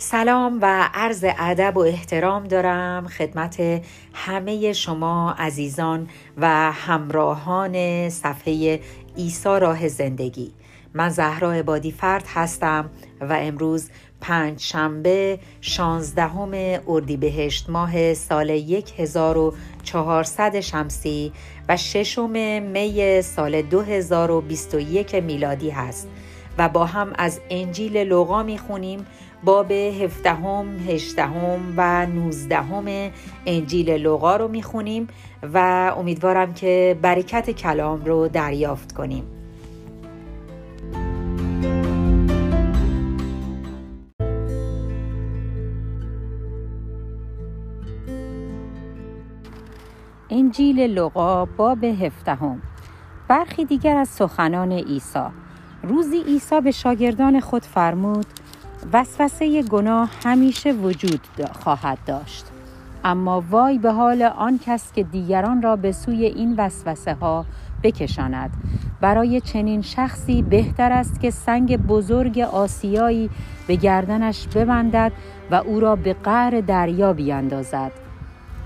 سلام و عرض ادب و احترام دارم خدمت همه شما عزیزان و همراهان صفحه ایسا راه زندگی. من زهرا عبادی فرد هستم و امروز پنج شنبه شانزدهم اردیبهشت ماه سال 1400 شمسی و ششم می سال 2021 میلادی هست و با هم از انجیل لوقا می‌خونیم باب هفدهم، هشدهم و نوزدهم انجیل لوقا رو می‌خونیم و امیدوارم که برکت کلام رو دریافت کنیم. انجیل لوقا باب هفدهم. برخی دیگر از سخنان عیسی. روزی عیسی به شاگردان خود فرمود وسوسه گناه همیشه وجود خواهد داشت. اما وای به حال آن کس که دیگران را به سوی این وسوسه ها بکشاند. برای چنین شخصی بهتر است که سنگ بزرگ آسیایی به گردنش ببندد و او را به قعر دریا بیاندازد.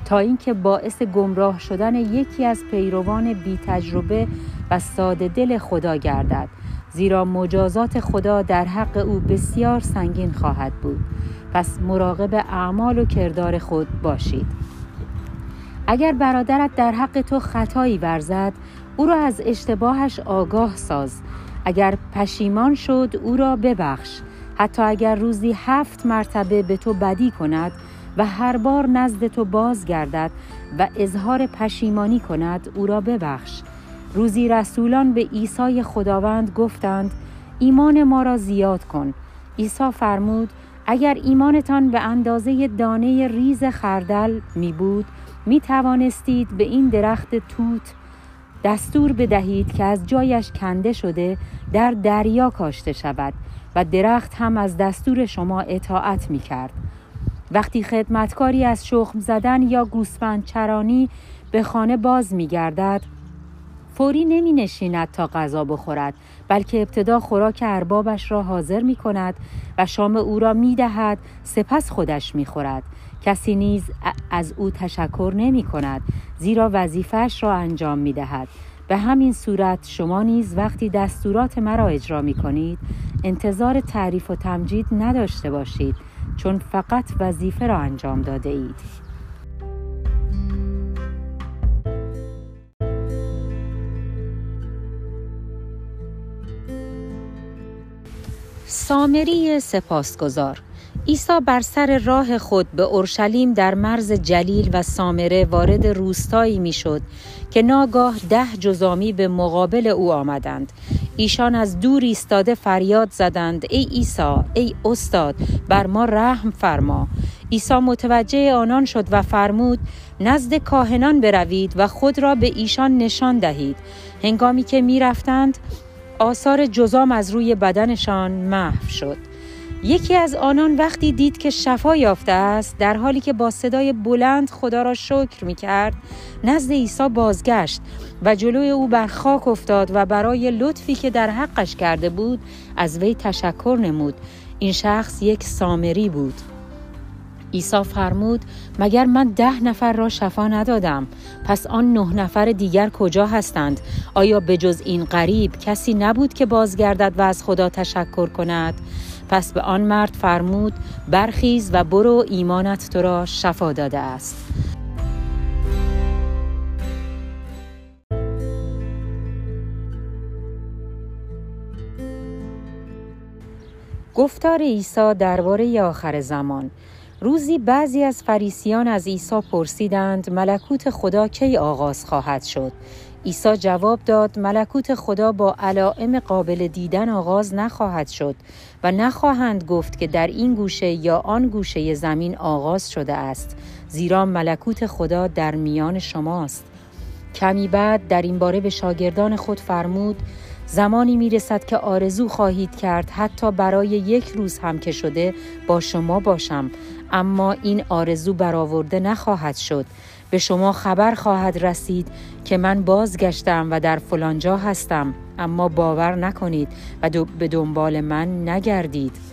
تا اینکه باعث گمراه شدن یکی از پیروان بی تجربه و ساده دل خدا گردد. زیرا مجازات خدا در حق او بسیار سنگین خواهد بود. پس مراقب اعمال و کردار خود باشید. اگر برادرت در حق تو خطایی ورزد او را از اشتباهش آگاه ساز. اگر پشیمان شد او را ببخش. حتی اگر روزی هفت مرتبه به تو بدی کند و هر بار نزد تو بازگردد و اظهار پشیمانی کند او را ببخش. روزی رسولان به عیسی خداوند گفتند ایمان ما را زیاد کن عیسی فرمود اگر ایمانتان به اندازه دانه ریز خردل می بود می توانستید به این درخت توت دستور بدهید که از جایش کنده شده در دریا کاشته شود و درخت هم از دستور شما اطاعت می کرد. وقتی خدمتکاری از شخم زدن یا گوسفند چرانی به خانه باز می گردد فوری نمی نشیند تا غذا بخورد بلکه ابتدا خوراک اربابش را حاضر می کند و شام او را می دهد سپس خودش می خورد کسی نیز از او تشکر نمی کند زیرا وظیفش را انجام می دهد به همین صورت شما نیز وقتی دستورات مرا اجرا می کنید انتظار تعریف و تمجید نداشته باشید چون فقط وظیفه را انجام داده اید. سامری سپاسگزار. عیسی بر سر راه خود به اورشلیم در مرز جلیل و سامره وارد روستایی می‌شد که ناگاه ده جزامی به مقابل او آمدند. ایشان از دور ایستاده فریاد زدند ای عیسی ای استاد بر ما رحم فرما. عیسی متوجه آنان شد و فرمود نزد کاهنان بروید و خود را به ایشان نشان دهید. هنگامی که می‌رفتند آثار جزام از روی بدنشان محو شد. یکی از آنان وقتی دید که شفا یافته است در حالی که با صدای بلند خدا را شکر می کرد نزد عیسی بازگشت و جلوی او بر خاک افتاد و برای لطفی که در حقش کرده بود از وی تشکر نمود. این شخص یک سامری بود. عیسی فرمود مگر من ده نفر را شفا ندادم؟ پس آن نه نفر دیگر کجا هستند؟ آیا به جز این غریب کسی نبود که بازگردد و از خدا تشکر کند؟ پس به آن مرد فرمود برخیز و برو ایمانت تو را شفا داده است. گفتار عیسی درباره آخر زمان. روزی بعضی از فریسیان از عیسی پرسیدند ملکوت خدا کی آغاز خواهد شد؟ عیسی جواب داد ملکوت خدا با علائم قابل دیدن آغاز نخواهد شد و نخواهند گفت که در این گوشه یا آن گوشه زمین آغاز شده است زیرا ملکوت خدا در میان شماست. کمی بعد در این باره به شاگردان خود فرمود زمانی می رسد که آرزو خواهید کرد حتی برای یک روز هم که شده با شما باشم. اما این آرزو برآورده نخواهد شد. به شما خبر خواهد رسید که من بازگشتم و در فلانجا هستم. اما باور نکنید و به دنبال من نگردید.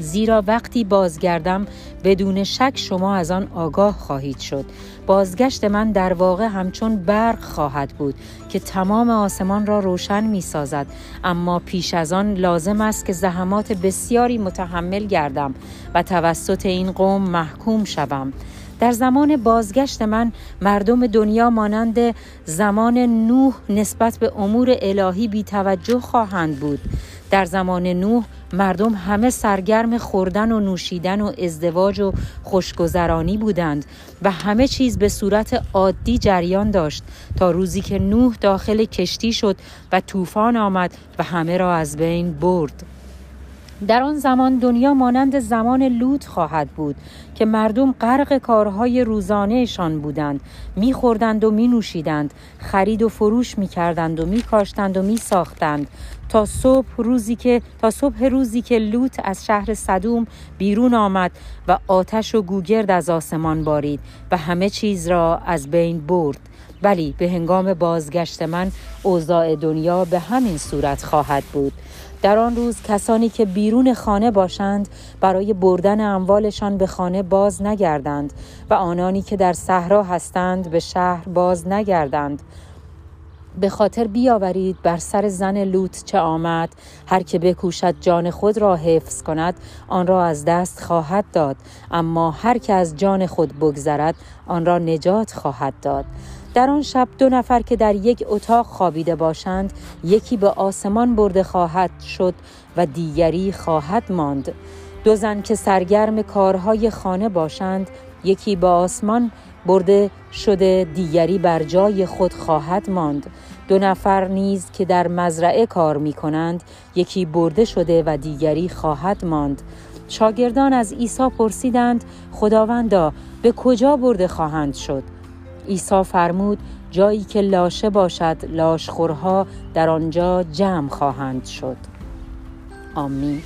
زیرا وقتی بازگردم بدون شک شما از آن آگاه خواهید شد. بازگشت من در واقع همچون برق خواهد بود که تمام آسمان را روشن می سازد اما پیش از آن لازم است که زحمات بسیاری متحمل گردم و توسط این قوم محکوم شوم. در زمان بازگشت من مردم دنیا مانند زمان نوح نسبت به امور الهی بی توجه خواهند بود. در زمان نوح مردم همه سرگرم خوردن و نوشیدن و ازدواج و خوشگذرانی بودند و همه چیز به صورت عادی جریان داشت تا روزی که نوح داخل کشتی شد و طوفان آمد و همه را از بین برد. در آن زمان دنیا مانند زمان لوط خواهد بود که مردم غرق کارهای روزانهشان بودند. میخوردند و می نوشیدند خرید و فروش می کردند و می کاشتند و می ساختند تا صبح روزی که تا صبح روزی که لوط از شهر صدوم بیرون آمد و آتش و گوگرد از آسمان بارید و همه چیز را از بین برد. ولی به هنگام بازگشت من اوضاع دنیا به همین صورت خواهد بود. در آن روز کسانی که بیرون خانه باشند برای بردن اموالشان به خانه باز نگردند و آنانی که در صحرا هستند به شهر باز نگردند. به خاطر بیاورید بر سر زن لوط چه آمد. هر که بکوشد جان خود را حفظ کند آن را از دست خواهد داد. اما هر که از جان خود بگذرد آن را نجات خواهد داد. در آن شب دو نفر که در یک اتاق خوابیده باشند یکی به آسمان برده خواهد شد و دیگری خواهد ماند. دو زن که سرگرم کارهای خانه باشند یکی به آسمان برده شده دیگری بر جای خود خواهد ماند. دو نفر نیز که در مزرعه کار می کنند یکی برده شده و دیگری خواهد ماند. شاگردان از عیسی پرسیدند خداوندا به کجا برده خواهند شد؟ عیسی فرمود جایی که لاشه باشد لاشخورها در آنجا جمع خواهند شد. آمین.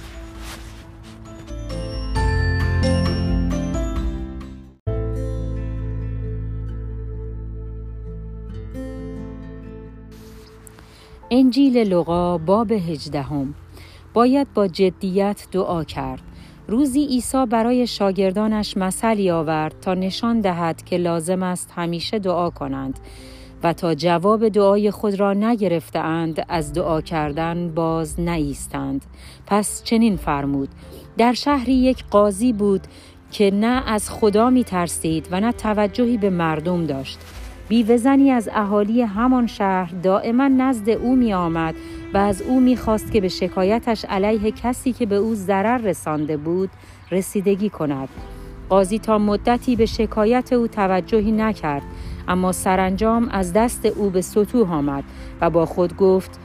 انجیل لغا باب هجدهم. باید با جدیت دعا کرد. روزی عیسی برای شاگردانش مثلی آورد تا نشان دهد که لازم است همیشه دعا کنند و تا جواب دعای خود را نگرفتهاند از دعا کردن باز نایستند پس چنین فرمود در شهری یک قاضی بود که نه از خدا می ترسید و نه توجهی به مردم داشت. بیوزنی از اهالی همان شهر دائما نزد او می آمد و از او می خواست که به شکایتش علیه کسی که به او ضرر رسانده بود رسیدگی کند. قاضی تا مدتی به شکایت او توجهی نکرد اما سرانجام از دست او به سطوح آمد و با خود گفت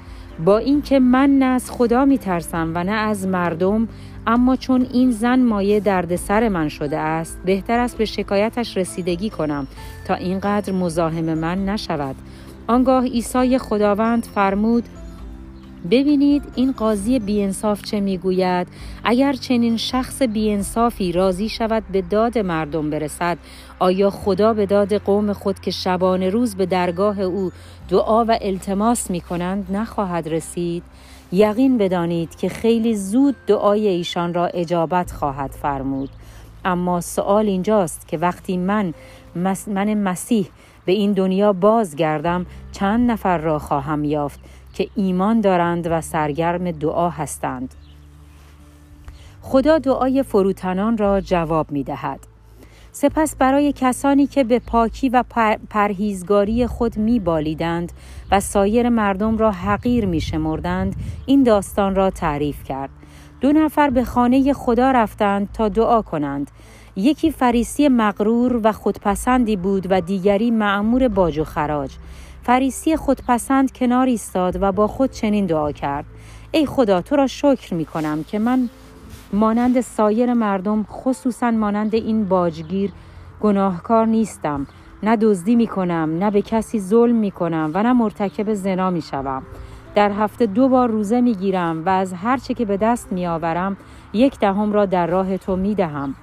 با اینکه من نه از خدا می ترسم و نه از مردم اما چون این زن مایه دردسر من شده است بهتر است به شکایتش رسیدگی کنم تا اینقدر مزاحم من نشود. آنگاه عیسی خداوند فرمود ببینید این قاضی بیانصاف چه می‌گوید. اگر چنین شخص بیانصافی راضی شود به داد مردم برسد آیا خدا به داد قوم خود که شبان روز به درگاه او دعا و التماس می کنند نخواهد رسید؟ یقین بدانید که خیلی زود دعای ایشان را اجابت خواهد فرمود اما سوال اینجاست که وقتی من من مسیح به این دنیا بازگردم چند نفر را خواهم یافت که ایمان دارند و سرگرم دعا هستند خدا دعای فروتنان را جواب می دهد. سپس برای کسانی که به پاکی و پرهیزگاری خود می بالیدند و سایر مردم را حقیر می شمردند این داستان را تعریف کرد. دو نفر به خانه خدا رفتند تا دعا کنند. یکی فریسی مغرور و خودپسندی بود و دیگری معمور باج و خراج. فریسی خودپسند کنار ایستاد و با خود چنین دعا کرد ای خدا تو را شکر می کنم که من مانند سایر مردم خصوصا مانند این باجگیر گناهکار نیستم. نه دزدی می کنم نه به کسی ظلم می کنم و نه مرتکب زنا می شوم در هفته دو بار روزه می گیرم و از هر چه که به دست می آورم یک دهم را در راه تو می دهم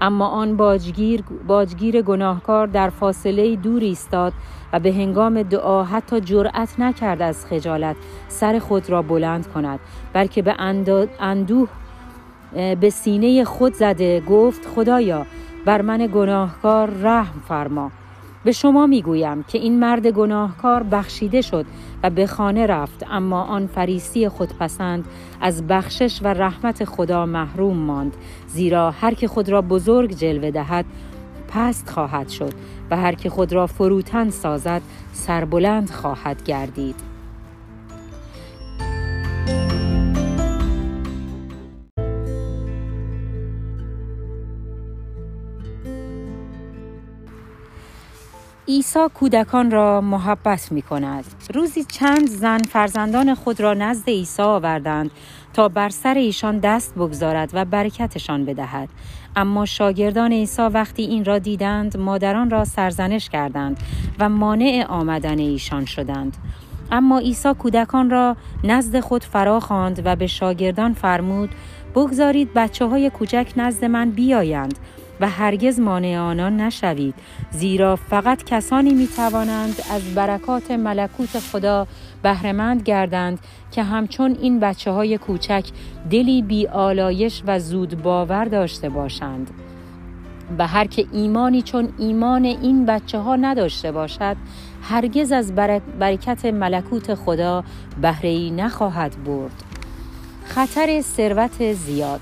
اما آن باجگیر, باجگیر گناهکار در فاصله دور ایستاد و به هنگام دعا حتی جرأت نکرد از خجالت سر خود را بلند کند بلکه به اندوه به سینه خود زده گفت خدایا بر من گناهکار رحم فرما. به شما می‌گویم که این مرد گناهکار بخشیده شد و به خانه رفت اما آن فریسی خودپسند از بخشش و رحمت خدا محروم ماند زیرا هر که خود را بزرگ جلوه دهد پست خواهد شد و هر که خود را فروتن سازد سربلند خواهد گردید. عیسی کودکان را محبت می کند. روزی چند زن فرزندان خود را نزد عیسی آوردند تا بر سر ایشان دست بگذارد و برکتشان بدهد. اما شاگردان عیسی وقتی این را دیدند مادران را سرزنش کردند و مانع آمدن ایشان شدند. اما عیسی کودکان را نزد خود فرا خواند و به شاگردان فرمود بگذارید بچه های کوچک نزد من بیایند و هرگز مانع آنان نشوید زیرا فقط کسانی می توانند از برکات ملکوت خدا بهرهمند گردند که همچون این بچه های کوچک دلی بی آلایش و زود باور داشته باشند. و هر که ایمانی چون ایمان این بچه ها نداشته باشد هرگز از برکت ملکوت خدا بهره نخواهد برد. خطر ثروت زیاد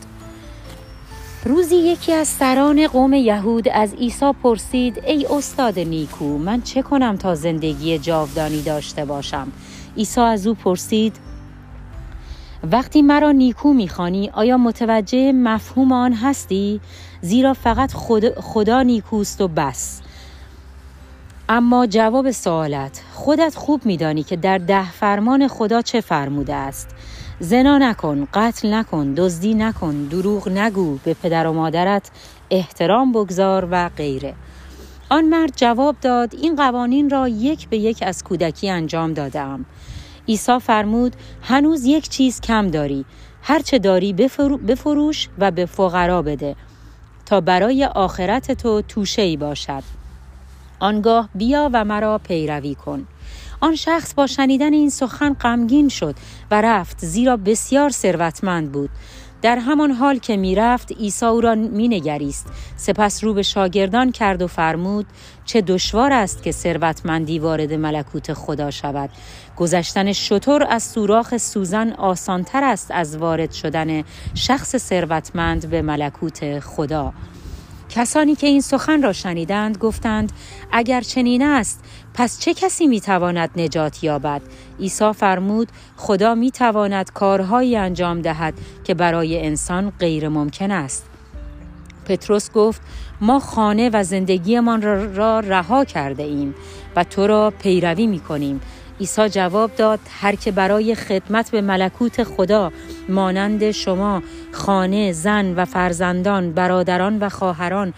روزی یکی از سران قوم یهود از عیسی پرسید ای استاد نیکو من چه کنم تا زندگی جاودانی داشته باشم؟ عیسی از او پرسید وقتی مرا نیکو می‌خوانی آیا متوجه مفهوم آن هستی؟ زیرا فقط خدا, خدا نیکوست و بس. اما جواب سوالت خودت خوب میدانی که در ده فرمان خدا چه فرموده است؟ زنا نکن قتل نکن دزدی نکن دروغ نگو به پدر و مادرت احترام بگذار و غیره. آن مرد جواب داد این قوانین را یک به یک از کودکی انجام دادم. عیسی فرمود هنوز یک چیز کم داری هرچه داری بفروش و به فقرا بده تا برای آخرت تو توشه باشد. آنگاه بیا و مرا پیروی کن. آن شخص با شنیدن این سخن غمگین شد و رفت زیرا بسیار ثروتمند بود. در همان حال که می رفت عیسی او را می نگریست سپس رو به شاگردان کرد و فرمود چه دشوار است که ثروتمندی وارد ملکوت خدا شود. گذشتن شطور از سوراخ سوزن آسانتر است از وارد شدن شخص ثروتمند به ملکوت خدا. کسانی که این سخن را شنیدند گفتند اگر چنین است پس چه کسی می‌تواند نجات یابد؟ عیسی فرمود خدا می‌تواند کارهایی انجام دهد که برای انسان غیر ممکن است. پتروس گفت ما خانه و زندگیمان را رها کرده ایم و تو را پیروی می کنیم عیسی جواب داد هر که برای خدمت به ملکوت خدا مانند شما خانه زن و فرزندان برادران و خواهران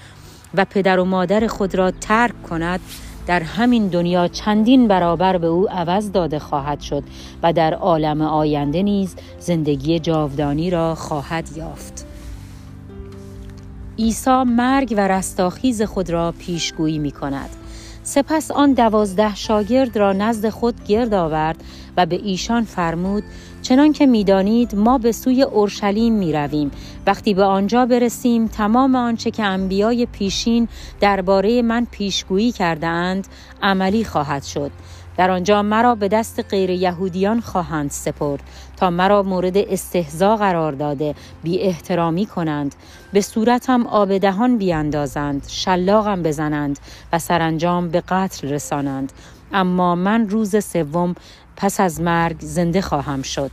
و پدر و مادر خود را ترک کند در همین دنیا چندین برابر به او عوض داده خواهد شد و در عالم آینده نیز زندگی جاودانی را خواهد یافت. عیسی مرگ و رستاخیز خود را پیشگویی می کند سپس آن دوازده شاگرد را نزد خود گرد آورد و به ایشان فرمود چنان که می‌دانید ما به سوی اورشلیم می رویم. وقتی به آنجا برسیم تمام آنچه که انبیای پیشین درباره من پیشگویی کرده اند عملی خواهد شد. در آنجا مرا به دست غیر یهودیان خواهند سپرد تا مرا مورد استهزا قرار داده بی احترامی کنند. به صورتم آب دهان بیاندازند شلاقم بزنند و سرانجام به قتل رسانند. اما من روز سوم پس از مرگ زنده خواهم شد.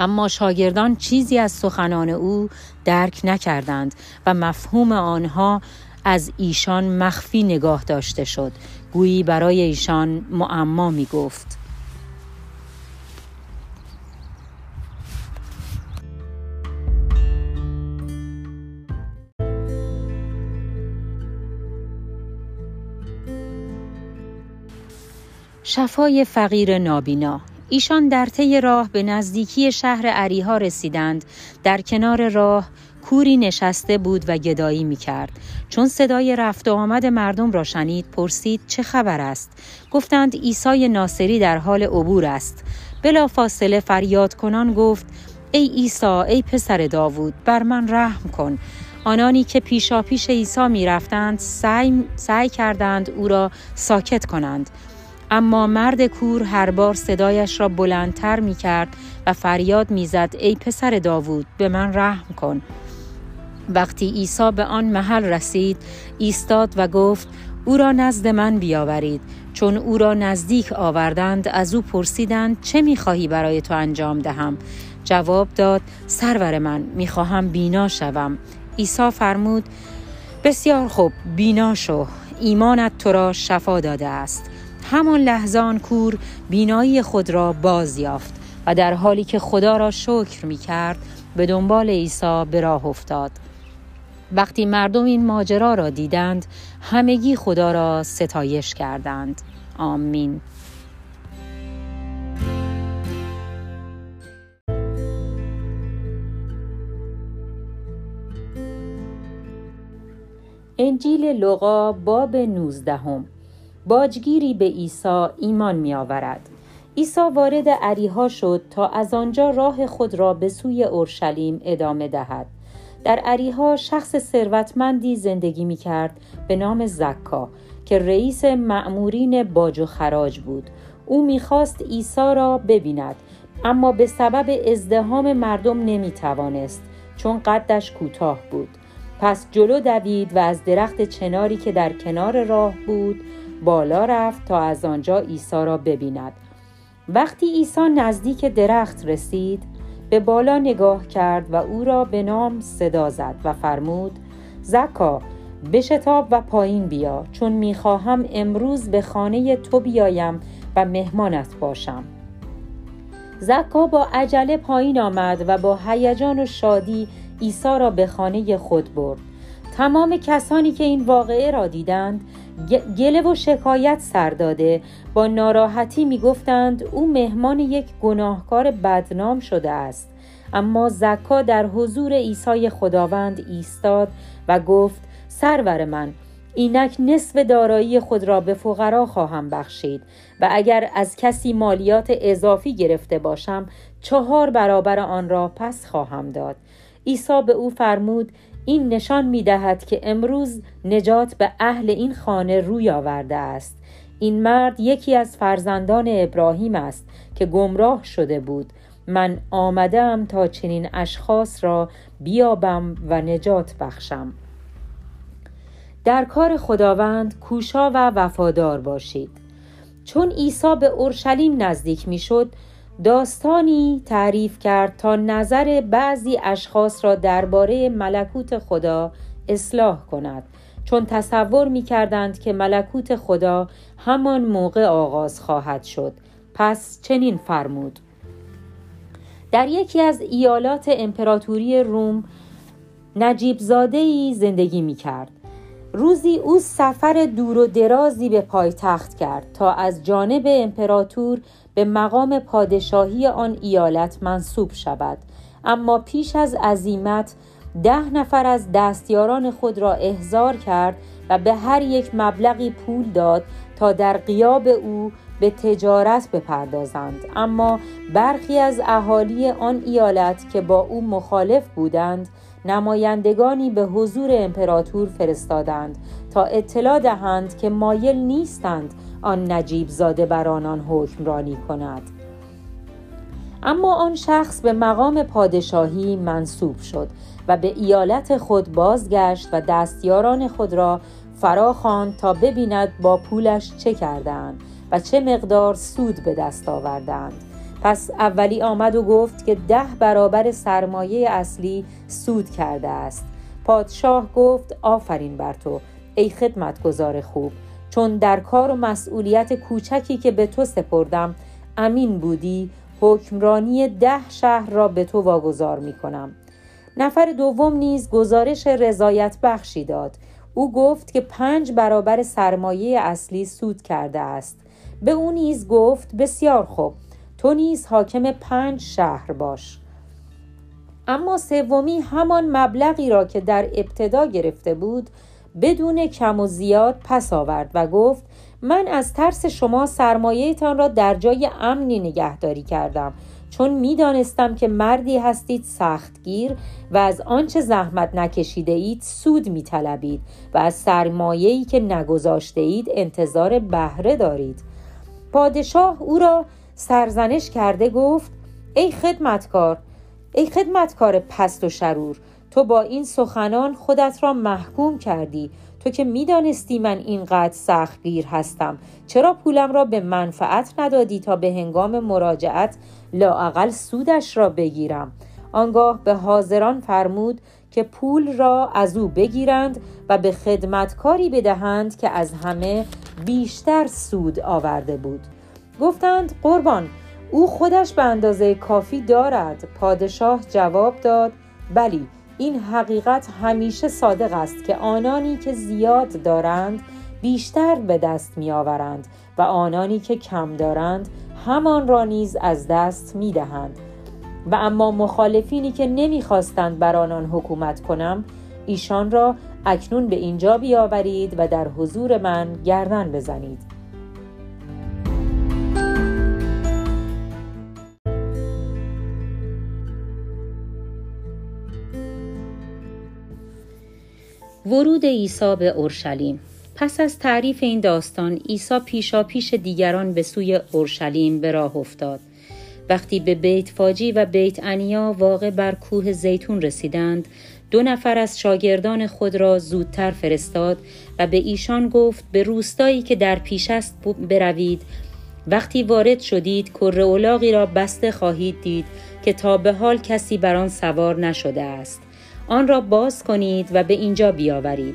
اما شاگردان چیزی از سخنان او درک نکردند و مفهوم آنها از ایشان مخفی نگاه داشته شد. گویی برای ایشان معما می گفت شفای فقیر نابینا ایشان در طی راه به نزدیکی شهر عریها رسیدند در کنار راه کوری نشسته بود و گدایی می کرد. چون صدای رفت و آمد مردم را شنید پرسید چه خبر است؟ گفتند عیسی ناصری در حال عبور است. بلا فاصله فریاد کنان گفت ای عیسی ای پسر داوود بر من رحم کن آنانی که پیشا پیش عیسی می رفتند سعی, سعی کردند او را ساکت کنند اما مرد کور هر بار صدایش را بلندتر می کرد و فریاد می زد ای پسر داوود به من رحم کن. وقتی عیسی به آن محل رسید ایستاد و گفت او را نزد من بیاورید. چون او را نزدیک آوردند از او پرسیدند چه می‌خواهی برای تو انجام دهم؟ جواب داد سرور من می‌خواهم بینا شوم. عیسی فرمود بسیار خوب بینا شو. ایمانت تو را شفا داده است. همان لحظان کور بینایی خود را باز یافت و در حالی که خدا را شکر می کرد به دنبال عیسی به راه افتاد. وقتی مردم این ماجرا را دیدند همگی خدا را ستایش کردند. آمین. انجیل لغا باب نوزدهم. باجگیری به عیسی ایمان می آورد. عیسی وارد عریها شد تا از آنجا راه خود را به سوی اورشلیم ادامه دهد. در عریها شخص ثروتمندی زندگی می کرد به نام زکا که رئیس مأمورین باج و خراج بود. او می‌خواست عیسی را ببیند اما به سبب ازدهام مردم نمی توانست چون قدش کوتاه بود. پس جلو دوید و از درخت چناری که در کنار راه بود بالا رفت تا از آنجا عیسی را ببیند. وقتی عیسی نزدیک درخت رسید به بالا نگاه کرد و او را به نام صدا زد و فرمود زکا بشتاب و پایین بیا چون می‌خواهم امروز به خانه تو بیایم و مهمانت باشم. زکا با عجله پایین آمد و با هیجان و شادی عیسی را به خانه خود برد. تمام کسانی که این واقعه را دیدند گله و شکایت سر داده. با ناراحتی می‌گفتند او مهمان یک گناهکار بدنام شده است. اما زکا در حضور عیسی خداوند ایستاد و گفت سرور من اینک نصف دارایی خود را به فقرا خواهم بخشید و اگر از کسی مالیات اضافی گرفته باشم چهار برابر آن را پس خواهم داد. عیسی به او فرمود این نشان می دهد که امروز نجات به اهل این خانه روی آورده است. این مرد یکی از فرزندان ابراهیم است که گمراه شده بود. من آمدم تا چنین اشخاص را بیابم و نجات بخشم. در کار خداوند کوشا و وفادار باشید. چون عیسی به اورشلیم نزدیک می‌شد داستانی تعریف کرد تا نظر بعضی اشخاص را درباره ملکوت خدا اصلاح کند. چون تصور می کردند که ملکوت خدا همان موقع آغاز خواهد شد. پس چنین فرمود. در یکی از ایالات امپراتوری روم نجیب زندگی می کرد روزی او سفر دور و درازی به پایتخت کرد تا از جانب امپراتور به مقام پادشاهی آن ایالت منصوب شود. اما پیش از عزیمت ده نفر از دستیاران خود را احضار کرد و به هر یک مبلغی پول داد تا در قیاب او به تجارت بپردازند. اما برخی از اهالی آن ایالت که با او مخالف بودند نمایندگانی به حضور امپراتور فرستادند تا اطلاع دهند که مایل نیستند آن نجیب زاده بر آنان حکمرانی کند. اما آن شخص به مقام پادشاهی منصوب شد و به ایالت خود بازگشت و دستیاران خود را فرا تا ببیند با پولش چه کردند و چه مقدار سود به دست آوردند پس اولی آمد و گفت که ده برابر سرمایه اصلی سود کرده است. پادشاه گفت آفرین بر تو ای خدمتگزار خوب چون در کار و مسئولیت کوچکی که به تو سپردم امین بودی حکمرانی ده شهر را به تو واگذار می کنم نفر دوم نیز گزارش رضایت بخشی داد. او گفت که پنج برابر سرمایه اصلی سود کرده است. به او نیز گفت بسیار خوب تو نیز حاکم پنج شهر باش. اما سومی همان مبلغی را که در ابتدا گرفته بود بدون کم و زیاد پس آورد و گفت من از ترس شما سرمایهتان را در جای امنی نگهداری کردم چون می‌دانستم که مردی هستید سختگیر و از آنچه زحمت نکشیده اید سود می طلبید و از سرمایه‌ای که نگذاشته اید انتظار بهره دارید. پادشاه او را سرزنش کرده گفت ای خدمتکار ای خدمتکار پست و شرور تو با این سخنان خودت را محکوم کردی. تو که می‌دانستی من اینقدر سختگیر هستم. چرا پولم را به منفعت ندادی تا به هنگام مراجعت لاعقل سودش را بگیرم؟ آنگاه به حاضران فرمود که پول را از او بگیرند و به خدمتکاری بدهند که از همه بیشتر سود آورده بود. گفتند قربان او خودش به اندازه کافی دارد. پادشاه جواب داد بلی این حقیقت همیشه صادق است که آنانی که زیاد دارند بیشتر به دست می آورند و آنانی که کم دارند همان را نیز از دست می دهند و اما مخالفینی که نمی‌خواستند بر آنان حکومت کنم ایشان را اکنون به اینجا بیاورید و در حضور من گردن بزنید. ورود عیسی به اورشلیم. پس از تعریف این داستان عیسی پیشا پیش دیگران به سوی اورشلیم به راه افتاد. وقتی به بیت فاجی و بیت انیا واقع بر کوه زیتون رسیدند دو نفر از شاگردان خود را زودتر فرستاد و به ایشان گفت به روستایی که در پیش است بروید. وقتی وارد شدید کره اولاغی را بسته خواهید دید که تا به حال کسی بر آن سوار نشده است. آن را باز کنید و به اینجا بیاورید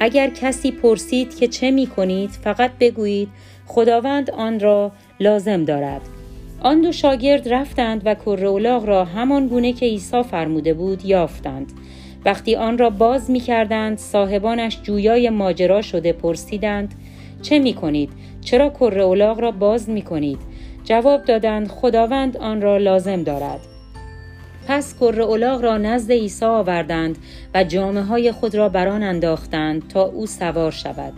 اگر کسی پرسید که چه می کنید فقط بگویید خداوند آن را لازم دارد آن دو شاگرد رفتند و کره را همان گونه که عیسی فرموده بود یافتند وقتی آن را باز می کردند صاحبانش جویای ماجرا شده پرسیدند چه می کنید؟ چرا کره را باز می کنید؟ جواب دادند خداوند آن را لازم دارد پس کره اولاغ را نزد عیسی آوردند و جامعه های خود را بر آن انداختند تا او سوار شود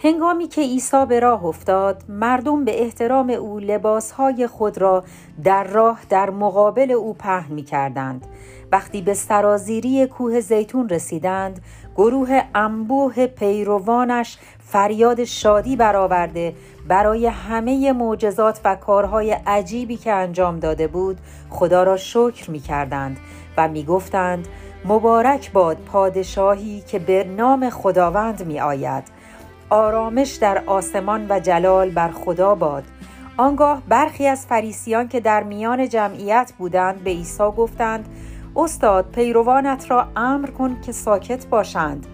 هنگامی که عیسی به راه افتاد مردم به احترام او لباسهای خود را در راه در مقابل او پهن می کردند. وقتی به سرازیری کوه زیتون رسیدند گروه انبوه پیروانش فریاد شادی برآورده. برای همه معجزات و کارهای عجیبی که انجام داده بود خدا را شکر می کردند و می گفتند مبارک باد پادشاهی که به نام خداوند می آید آرامش در آسمان و جلال بر خدا باد. آنگاه برخی از فریسیان که در میان جمعیت بودند به عیسی گفتند استاد پیروانت را امر کن که ساکت باشند.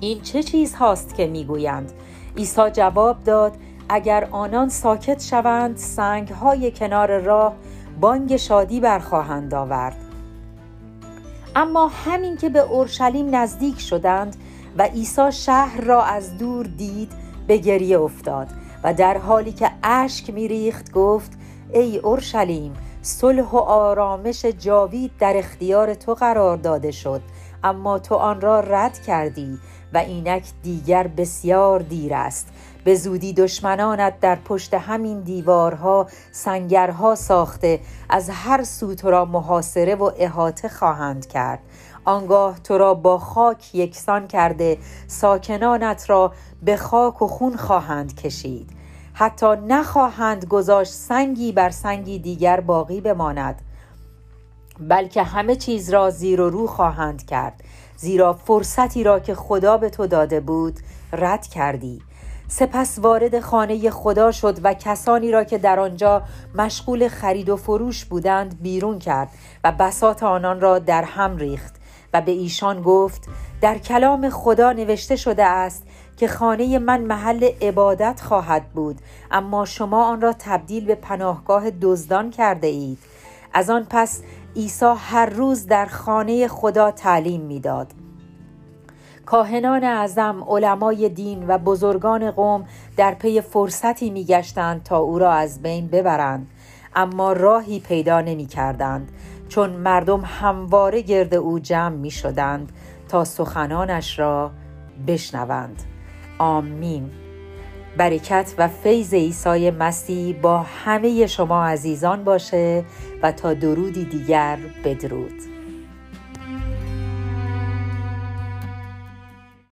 این چه چیز هاست که می‌گویند؟ عیسی جواب داد اگر آنان ساکت شوند سنگ های کنار راه بانگ شادی برخواهند آورد. اما همین که به اورشلیم نزدیک شدند و عیسی شهر را از دور دید به گریه افتاد و در حالی که اشک میریخت گفت ای اورشلیم صلح و آرامش جاوید در اختیار تو قرار داده شد. اما تو آن را رد کردی و اینک دیگر بسیار دیر است. به زودی دشمنانت در پشت همین دیوارها سنگرها ساخته از هر سو تو را محاصره و احاطه خواهند کرد. آنگاه تو را با خاک یکسان کرده ساکنانت را به خاک و خون خواهند کشید. حتی نخواهند گذاشت سنگی بر سنگی دیگر باقی بماند. بلکه همه چیز را زیر و رو خواهند کرد. زیرا فرصتی را که خدا به تو داده بود رد کردی. سپس وارد خانه خدا شد و کسانی را که در آنجا مشغول خرید و فروش بودند بیرون کرد و بسات آنان را در هم ریخت و به ایشان گفت در کلام خدا نوشته شده است که خانه من محل عبادت خواهد بود اما شما آن را تبدیل به پناهگاه دزدان کرده اید. از آن پس عیسی هر روز در خانه خدا تعلیم می‌داد. کاهنان اعظم علمای دین و بزرگان قوم در پی فرصتی میگشتند تا او را از بین ببرند اما راهی پیدا نمی کردند چون مردم همواره گرد او جمع می شدند تا سخنانش را بشنوند. آمین. برکت و فیض عیسی مسیح با همه شما عزیزان باشه و تا درودی دیگر بدرود.